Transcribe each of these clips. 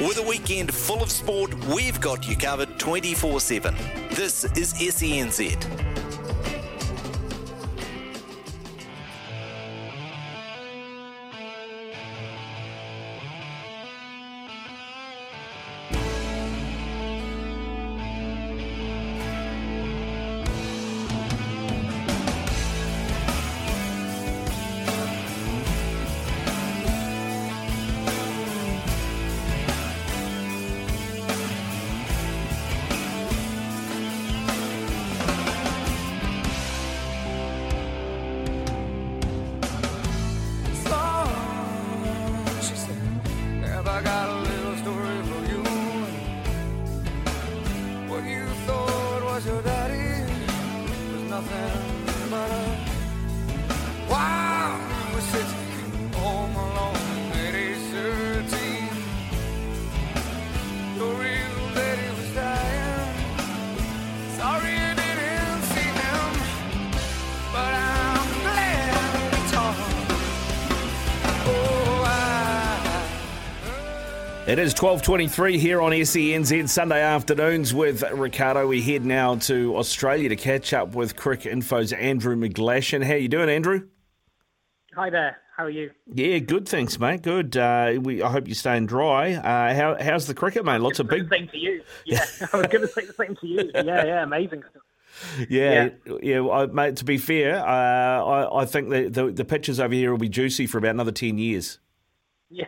With a weekend full of sport, we've got you covered 24 7. This is SENZ. It is 12.23 here on SENZ Sunday afternoons with Ricardo. We head now to Australia to catch up with Cricinfo's Andrew McGlashan. How you doing, Andrew? Hi there. How are you? Yeah, good, thanks, mate. Good. Uh, we, I hope you're staying dry. Uh, how, how's the cricket, mate? Lots of big... Same to you. Yeah, I was going to say the same to you. Yeah, yeah, amazing stuff. Yeah, yeah, well, mate. To be fair, uh, I, I think the, the the pitches over here will be juicy for about another ten years. Yeah.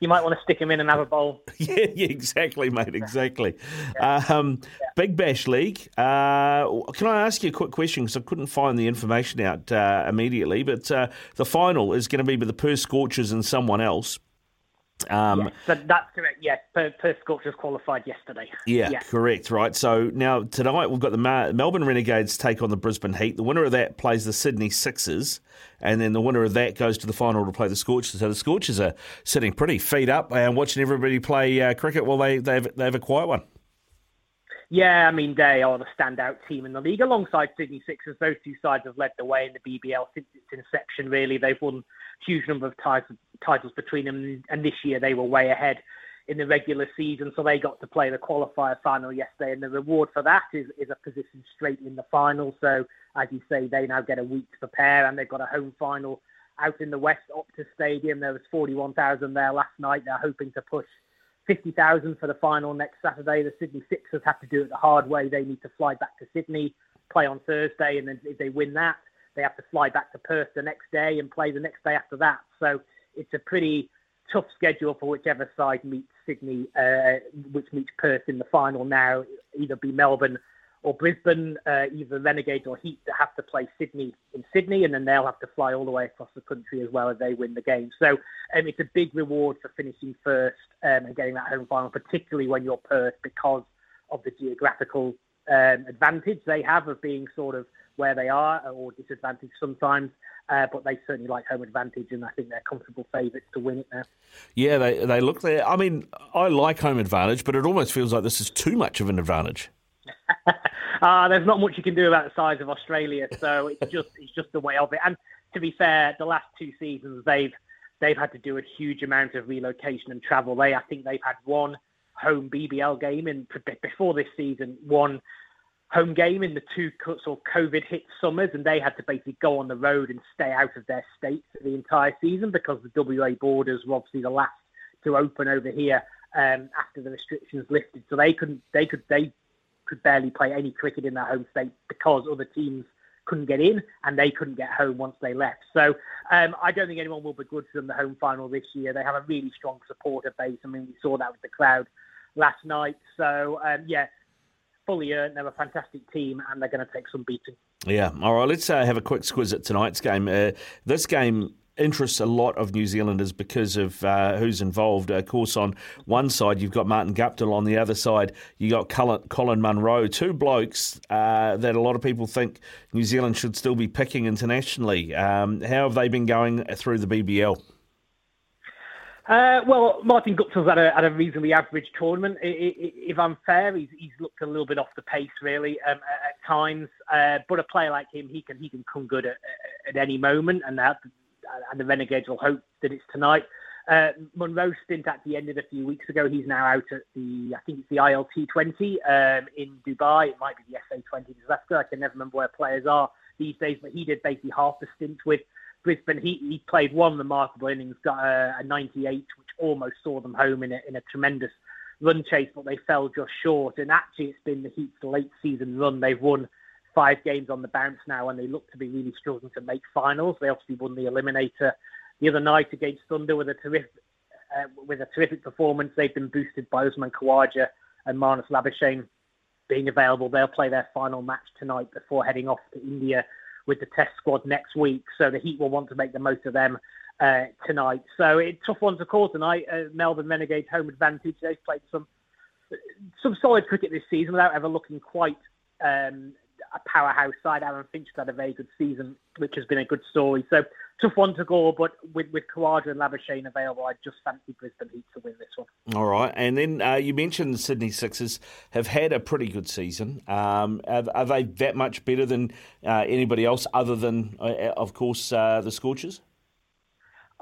You might want to stick him in and have a bowl. Yeah, yeah, exactly, mate, exactly. Um, Big Bash League. Uh, can I ask you a quick question? Because I couldn't find the information out uh, immediately. But uh, the final is going to be with the Perth Scorchers and someone else. Um, Yes, so that's correct. Yes, Per- Perth Scorchers qualified yesterday. Yeah, correct. Right. So now tonight we've got the Ma- Melbourne Renegades take on the Brisbane Heat. The winner of that plays the Sydney Sixers, and then the winner of that goes to the final to play the Scorchers. So the Scorchers are sitting pretty feet up and watching everybody play uh, cricket while they they've they have a quiet one. Yeah, I mean, they are the standout team in the league alongside Sydney Sixers. Those two sides have led the way in the BBL since its inception, really. They've won a huge number of titles, titles between them, and this year they were way ahead in the regular season, so they got to play the qualifier final yesterday, and the reward for that is, is a position straight in the final. So, as you say, they now get a week to prepare, and they've got a home final out in the West Optus Stadium. There was 41,000 there last night. They're hoping to push 50,000 for the final next Saturday. The Sydney Sixers have to do it the hard way. They need to fly back to Sydney, play on Thursday, and then if they win that, they have to fly back to Perth the next day and play the next day after that. So it's a pretty tough schedule for whichever side meets Sydney, uh, which meets Perth in the final now. Either be Melbourne or Brisbane, uh, either Renegades or Heat that have to play Sydney in Sydney, and then they'll have to fly all the way across the country as well if they win the game. So um, it's a big reward for finishing first um, and getting that home final, particularly when you're Perth because of the geographical um, advantage they have of being sort of where they are or disadvantaged sometimes. Uh, but they certainly like home advantage, and I think they're comfortable favourites to win it now. Yeah, they they look there. I mean, I like home advantage, but it almost feels like this is too much of an advantage. Uh, there's not much you can do about the size of Australia, so it's just it's just the way of it. And to be fair, the last two seasons they've they've had to do a huge amount of relocation and travel. They I think they've had one home BBL game in before this season, one home game in the two sort of COVID hit summers, and they had to basically go on the road and stay out of their states for the entire season because the WA borders were obviously the last to open over here um, after the restrictions lifted. So they couldn't they could they could barely play any cricket in their home state because other teams couldn't get in and they couldn't get home once they left. So um, I don't think anyone will begrudge them the home final this year. They have a really strong supporter base. I mean, we saw that with the crowd last night. So um, yeah, fully earned. They're a fantastic team and they're going to take some beating. Yeah. All right. Let's uh, have a quick squiz at tonight's game. Uh, this game interests a lot of New Zealanders because of uh, who's involved. Of course, on one side you've got Martin Guptill, on the other side you got Colin, Colin Munro, two blokes uh, that a lot of people think New Zealand should still be picking internationally. Um, how have they been going through the BBL? Uh, well, Martin Guptill's had a, had a reasonably average tournament. If I'm fair, he's, he's looked a little bit off the pace, really, um, at, at, times. Uh, but a player like him, he can he can come good at, at any moment, and that, and the Renegades will hope that it's tonight. Uh, Munro stint at the ended a few weeks ago. He's now out at the, I think it's the ILT 20 um, in Dubai. It might be the SA 20 disaster. I can never remember where players are these days, but he did basically half the stint with Brisbane, he, he played one remarkable innings, got a, a 98, which almost saw them home in a, in a tremendous run chase, but they fell just short. And actually, it's been the Heat's late season run. They've won five games on the bounce now, and they look to be really struggling to make finals. They obviously won the eliminator the other night against Thunder with a terrific uh, with a terrific performance. They've been boosted by Usman Khawaja and Marnus Labuschagne being available. They'll play their final match tonight before heading off to India with the test squad next week. So the Heat will want to make the most of them uh, tonight. So it's tough one to call tonight. Uh, Melbourne Renegades home advantage. They've played some some solid cricket this season without ever looking quite um, a powerhouse side. Aaron Finch had a very good season, which has been a good story. So tough one to go, but with with Khawaja and Labuschagne available, I just fancy Brisbane Heat to win this one. All right, and then uh, you mentioned the Sydney Sixers have had a pretty good season. Um, are, are, they that much better than uh, anybody else, other than, uh, of course, uh, the Scorchers?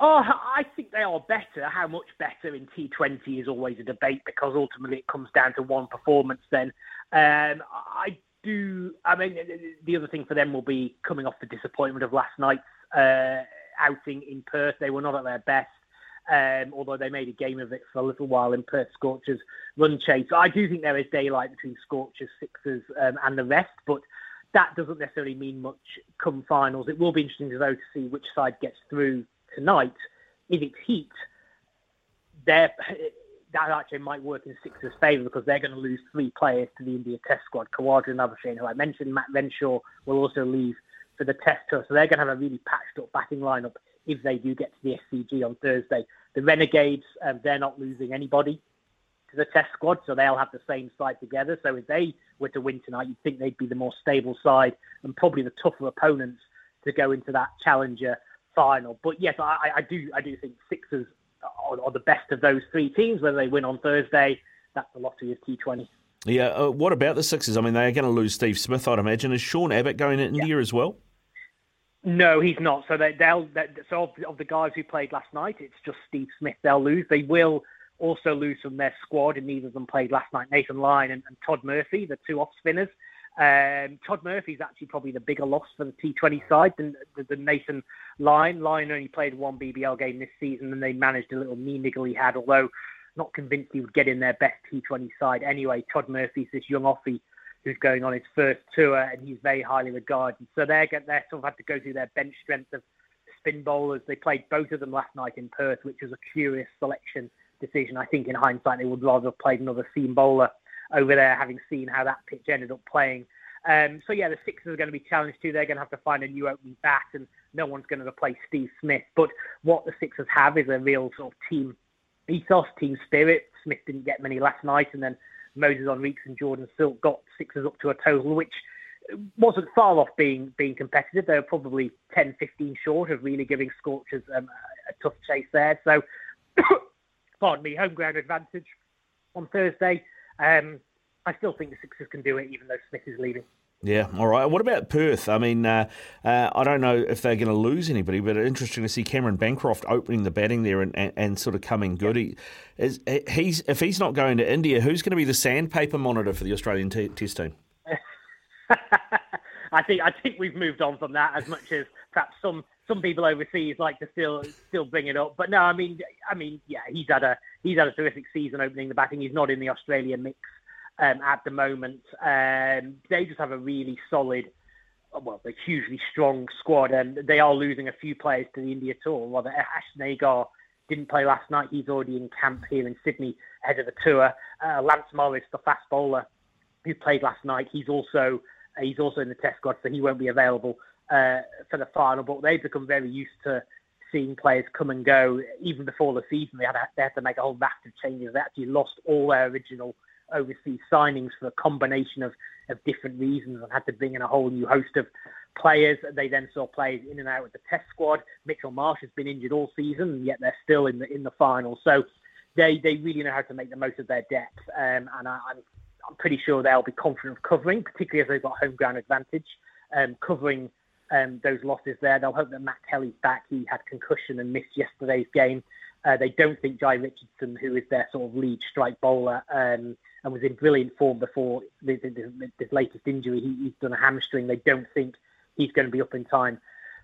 Oh, I think they are better. How much better in T20 is always a debate because ultimately it comes down to one performance. Then um, I do. I mean, the other thing for them will be coming off the disappointment of last night's uh, outing in Perth. They were not at their best, um, although they made a game of it for a little while in Perth Scorchers run chase. I do think there is daylight between Scorchers, Sixers, um, and the rest, but that doesn't necessarily mean much come finals. It will be interesting though to see which side gets through tonight. If it's Heat, they're that actually might work in Sixers' favour because they're going to lose three players to the India Test squad. Khawaja and Labuschagne, who I mentioned, Matt Renshaw will also leave for the Test tour, so they're going to have a really patched up batting lineup if they do get to the SCG on Thursday. The Renegades, um, they're not losing anybody to the Test squad, so they'll have the same side together. So if they were to win tonight, you'd think they'd be the more stable side and probably the tougher opponents to go into that Challenger final. But yes, I, I do I do think Sixers are, are, the best of those three teams. Whether they win on Thursday, that's the lottery of T20. Yeah. Uh, what about the Sixers? I mean, they're going to lose Steve Smith, I'd imagine. Is Sean Abbott going to India yeah. as well? No, he's not. So they, will they, so of, of the guys who played last night, it's just Steve Smith. They'll lose. They will also lose from their squad, and neither of them played last night. Nathan Lyon and, and Todd Murphy, the two off spinners. Um, Todd Murphy's actually probably the bigger loss for the T20 side than, than Nathan Lyon. Lyon only played one BBL game this season, and they managed a little knee niggle he had, although not convinced he would get in their best T20 side anyway. Todd Murphy's this young offie who's going on his first tour, and he's very highly regarded. So they're, they're sort of had to go through their bench strength of spin bowlers. They played both of them last night in Perth, which was a curious selection decision. I think in hindsight, they would rather have played another seam bowler over there, having seen how that pitch ended up playing. Um, so yeah, the Sixers are going to be challenged too. They're going to have to find a new opening bat, and no one's going to replace Steve Smith. But what the Sixers have is a real sort of team ethos, team spirit. Smith didn't get many last night, and then Moises Henriques and Jordan Silk got Sixers up to a total which wasn't far off being being competitive. They were probably 10, 15 short of really giving Scorchers um, a tough chase there. So, pardon me, home ground advantage on Thursday. Um, I still think the Sixers can do it, even though Smith is leaving. Yeah, all right. What about Perth? I mean, uh, uh, I don't know if they're going to lose anybody, but interesting to see Cameron Bancroft opening the batting there and, and, and sort of coming good. He, is, he's if he's not going to India, who's going to be the sandpaper monitor for the Australian t- Test team? I think I think we've moved on from that as much as perhaps some some people overseas like to still still bring it up. But no, I mean, I mean, yeah, he's had a he's had a terrific season opening the batting. He's not in the Australian mix um, at the moment. Um, they just have a really solid, well, a hugely strong squad, and they are losing a few players to the India tour. Rather, Ashton Agar didn't play last night. He's already in camp here in Sydney ahead of the tour. Uh, Lance Morris, the fast bowler, who played last night, he's also he's also in the test squad, so he won't be available uh, for the final. But they've become very used to seeing players come and go. Even before the season, they had, they had to make a whole raft of changes. They actually lost all their original overseas signings for a combination of, of different reasons and had to bring in a whole new host of players. They then saw players in and out of the test squad. Mitchell Marsh has been injured all season, and yet they're still in the in the final. So they they really know how to make the most of their depth, um, and I, I'm I'm pretty sure they'll be confident of covering, particularly as they've got home ground advantage, um, covering um, those losses there. They'll hope that Matt Kelly's back. He had concussion and missed yesterday's game. Uh, they don't think Jhye Richardson, who is their sort of lead strike bowler um, and was in brilliant form before this, latest injury, he, he's done a hamstring. They don't think he's going to be up in time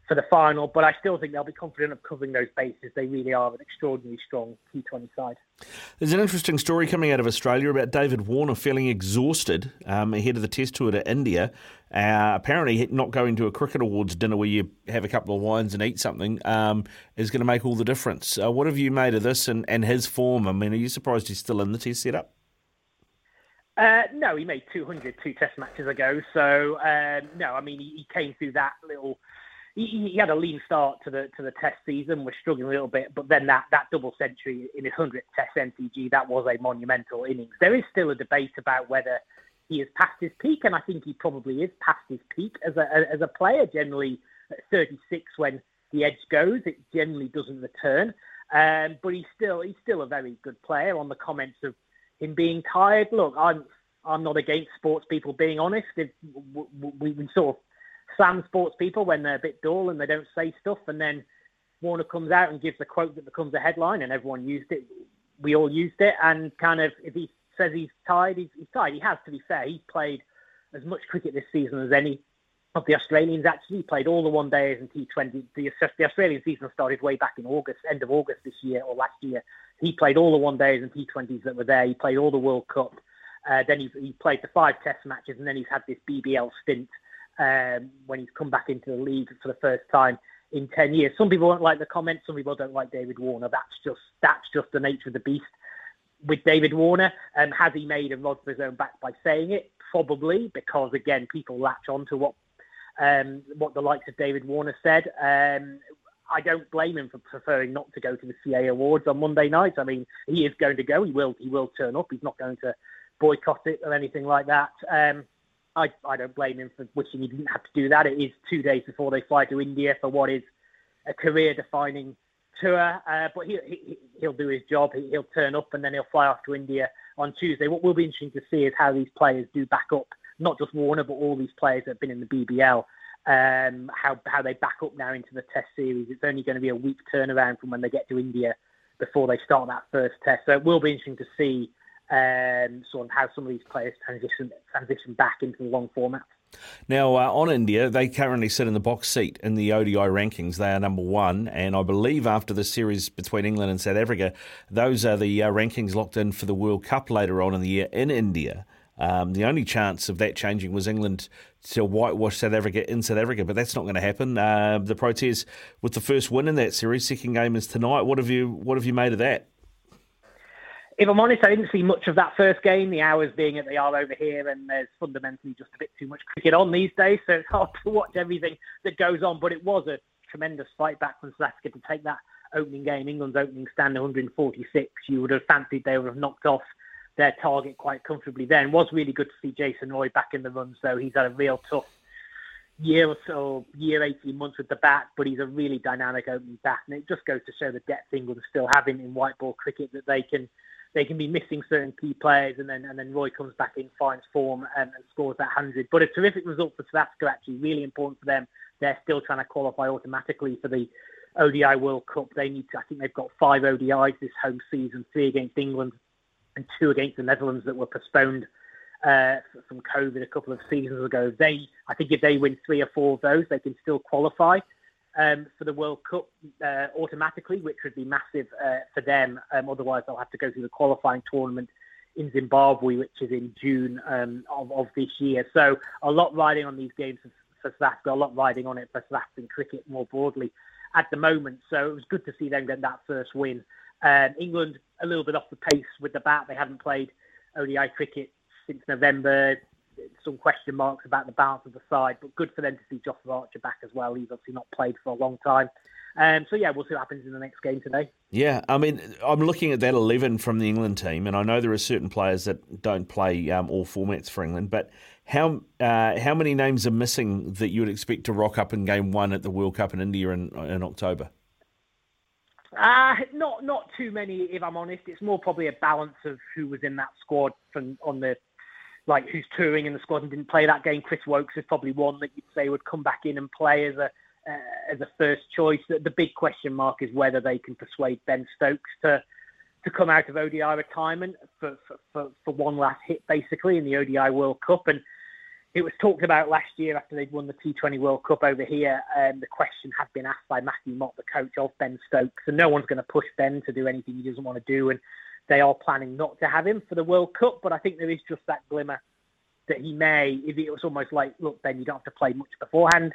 for the final. But I still think they'll be confident of covering those bases. They really are an extraordinarily strong T20 side. There's an interesting story coming out of Australia about David Warner feeling exhausted um, ahead of the Test tour to India. Uh, apparently, not going to a cricket awards dinner where you have a couple of wines and eat something um, is going to make all the difference. Uh, what have you made of this and, and his form? I mean, are you surprised he's still in the Test setup? Uh, no, he made 200 two Test matches ago. So um, no, I mean he, he, came through that little he, had a lean start to the to the Test season, was struggling a little bit, but then that, that double century in his hundredth Test MCG, that was a monumental innings. There is still a debate about whether he is past his peak, and I think he probably is past his peak as a as a player. Generally, at 36, when the edge goes, it generally doesn't return. Um, but he's still he's still a very good player. On the comments of him being tired, look, I'm I'm not against sports people being honest. If we, we sort of slam sports people when they're a bit dull and they don't say stuff, and then Warner comes out and gives a quote that becomes a headline, and everyone used it. We all used it, and kind of if he says he's tired, he's, he's tired. He has to be fair. He's played as much cricket this season as any of the Australians. Actually, he played all the one days and T20. The, the Australian season started way back in August, end of August this year or last year. He played all the one days and T20s that were there. He played all the World Cup. Uh, then he, he played the five Test matches, and then he's had this BBL stint um, when he's come back into the league for the first time in 10 years. Some people don't like the comments, some people don't like David Warner. That's just that's just the nature of the beast. With David Warner, um, has he made a rod for his own back by saying it? Probably, because again, people latch on to what um, what the likes of David Warner said. Um, I don't blame him for preferring not to go to the CA Awards on Monday night. I mean, he is going to go. He will. He will turn up. He's not going to boycott it or anything like that. Um, I, I don't blame him for wishing he didn't have to do that. It is two days before they fly to India for what is a career-defining tour. Uh, but he, he, he'll do his job. He, will turn up and then he'll fly off to India on Tuesday. What will be interesting to see is how these players do back up, not just Warner, but all these players that have been in the BBL. Um, how how they back up now into the Test series. It's only going to be a week turnaround from when they get to India before they start that first Test. So it will be interesting to see um, sort of how some of these players transition transition back into the long format. Now, uh, on India, they currently sit in the box seat in the ODI rankings. They are number one, and I believe after the series between England and South Africa, those are the uh, rankings locked in for the World Cup later on in the year in India. Um, the only chance of that changing was England to whitewash South Africa in South Africa, but that's not going to happen. Uh, the Proteas with the first win in that series, second game is tonight. What have you What have you made of that? If I'm honest, I didn't see much of that first game. The hours being that they are over here, and there's fundamentally just a bit too much cricket on these days, so it's hard to watch everything that goes on. But it was a tremendous fight back from South Africa to take that opening game, England's opening stand 146. You would have fancied they would have knocked off their target quite comfortably. Then it was really good to see Jason Roy back in the run. So he's had a real tough year or so, year 18 months with the bat, but he's a really dynamic opening bat, and it just goes to show the depth England still have in, in white ball cricket that they can they can be missing certain key players, and then and then Roy comes back in, finds form, and, and scores that hundred. But a terrific result for Africa, actually, really important for them. They're still trying to qualify automatically for the ODI World Cup. They need to. I think they've got five ODIs this home season: three against England and two against the Netherlands that were postponed uh, from COVID a couple of seasons ago. They, I think, if they win three or four of those, they can still qualify um, for the World Cup uh, automatically, which would be massive uh, for them. Um, otherwise, they'll have to go through the qualifying tournament in Zimbabwe, which is in June um, of, of, this year. So a lot riding on these games for, South a lot riding on it for South African cricket more broadly at the moment. So it was good to see them get that first win. Um, England a little bit off the pace with the bat. They haven't played ODI cricket since November some question marks about the balance of the side, but good for them to see Jofra Archer back as well. He's obviously not played for a long time. Um, so yeah, we'll see what happens in the next game today. Yeah, I mean, I'm looking at that 11 from the England team, and I know there are certain players that don't play um, all formats for England, but how uh, how many names are missing that you would expect to rock up in game one at the World Cup in India in, in October? Uh, not not too many, if I'm honest. It's more probably a balance of who was in that squad from on the like who's touring in the squad and didn't play that game. Chris Woakes is probably one that you'd say would come back in and play as a uh, as a first choice. The, the big question mark is whether they can persuade Ben Stokes to to come out of ODI retirement for, for, for, for one last hit, basically, in the ODI World Cup. And it was talked about last year after they'd won the T20 World Cup over here. Um, the question had been asked by Matthew Mott, the coach of Ben Stokes, and no one's going to push Ben to do anything he doesn't want to do. And they are planning not to have him for the World Cup. But I think there is just that glimmer that he may, if it was almost like, look, Ben, you don't have to play much beforehand.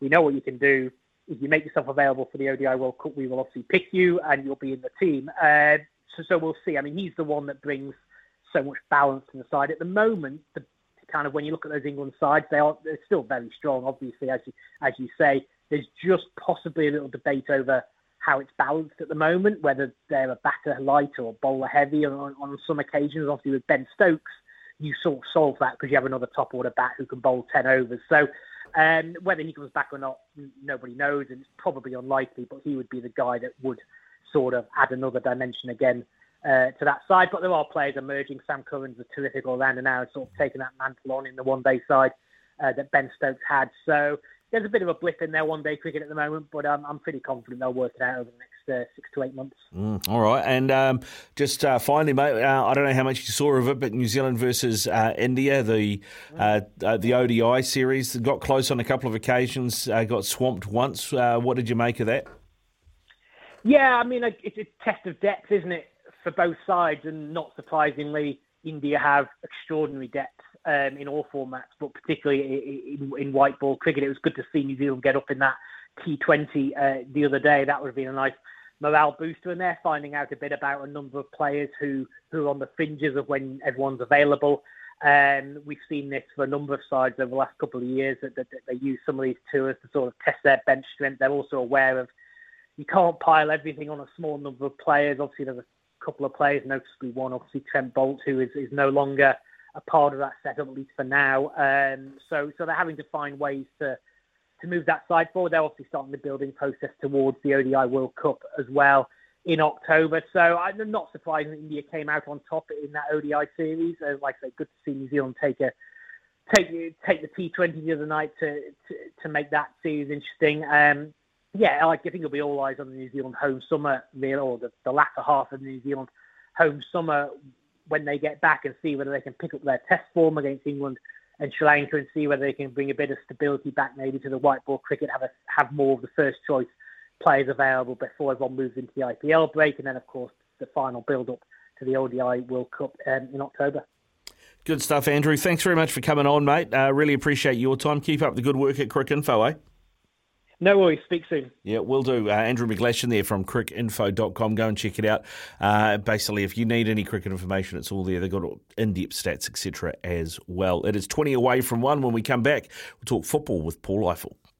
We know what you can do. If you make yourself available for the ODI World Cup, we will obviously pick you and you'll be in the team. Uh, so, so we'll see. I mean, he's the one that brings so much balance to the side. At the moment, the kind of when you look at those England sides, they are they're still very strong. Obviously, as you as you say, there's just possibly a little debate over how it's balanced at the moment, whether they're a batter light or a bowler heavy. On, on some occasions, obviously with Ben Stokes, you sort of solve that because you have another top order bat who can bowl ten overs. So. Um, whether he comes back or not, nobody knows, and it's probably unlikely. But he would be the guy that would sort of add another dimension again uh, to that side. But there are players emerging. Sam Curran's a terrific all-rounder now, sort of taking that mantle on in the one-day side uh, that Ben Stokes had. So there's a bit of a blip in their one-day cricket at the moment, but um, I'm pretty confident they'll work it out over the next uh, six to eight months. Mm, all right, and um, just uh, finally, mate, uh, I don't know how much you saw of it, but New Zealand versus uh, India, the uh, the ODI series, got close on a couple of occasions, got swamped once. what did you make of that? Yeah, I mean, it's a test of depth, isn't it, for both sides? And not surprisingly, India have extraordinary depth um, in all formats, but particularly in, in, white ball cricket. It was good to see New Zealand get up in that T20 uh, the other day. That would have been a nice morale booster, and they're finding out a bit about a number of players who, who are on the fringes of when everyone's available. Um, we've seen this for a number of sides over the last couple of years that, that, that they use some of these tours to sort of test their bench strength. They're also aware of you can't pile everything on a small number of players. Obviously, there's a couple of players, noticeably one, obviously Trent Boult, who is, is no longer a part of that setup, at least for now. Um, so, so they're having to find ways to to move that side forward. They're obviously starting the building process towards the ODI World Cup as well in October. So I'm not surprised that India came out on top in that ODI series. Uh, like I say, good to see New Zealand take a take take the T20 the other night to to, to make that series interesting. Um, yeah, I think it'll be all eyes on the New Zealand home summer, or the, the latter half of the New Zealand home summer when they get back and see whether they can pick up their test form against England and Sri Lanka and see whether they can bring a bit of stability back maybe to the white ball cricket, have a, have more of the first choice players available before everyone moves into the IPL break, and then of course the final build up to the ODI World Cup um, in October. Good stuff, Andrew. Thanks very much for coming on, mate. Uh, really appreciate your time. Keep up the good work at Cricinfo, eh? No worries. Speak soon. Yeah, we'll do. Uh, Andrew McGlashan there from cricinfo.com. Go and check it out. Uh, basically, if you need any cricket information, it's all there. They've got in-depth stats, etc. as well. It is 20 away from one. When we come back, we'll talk football with Paul Ifill.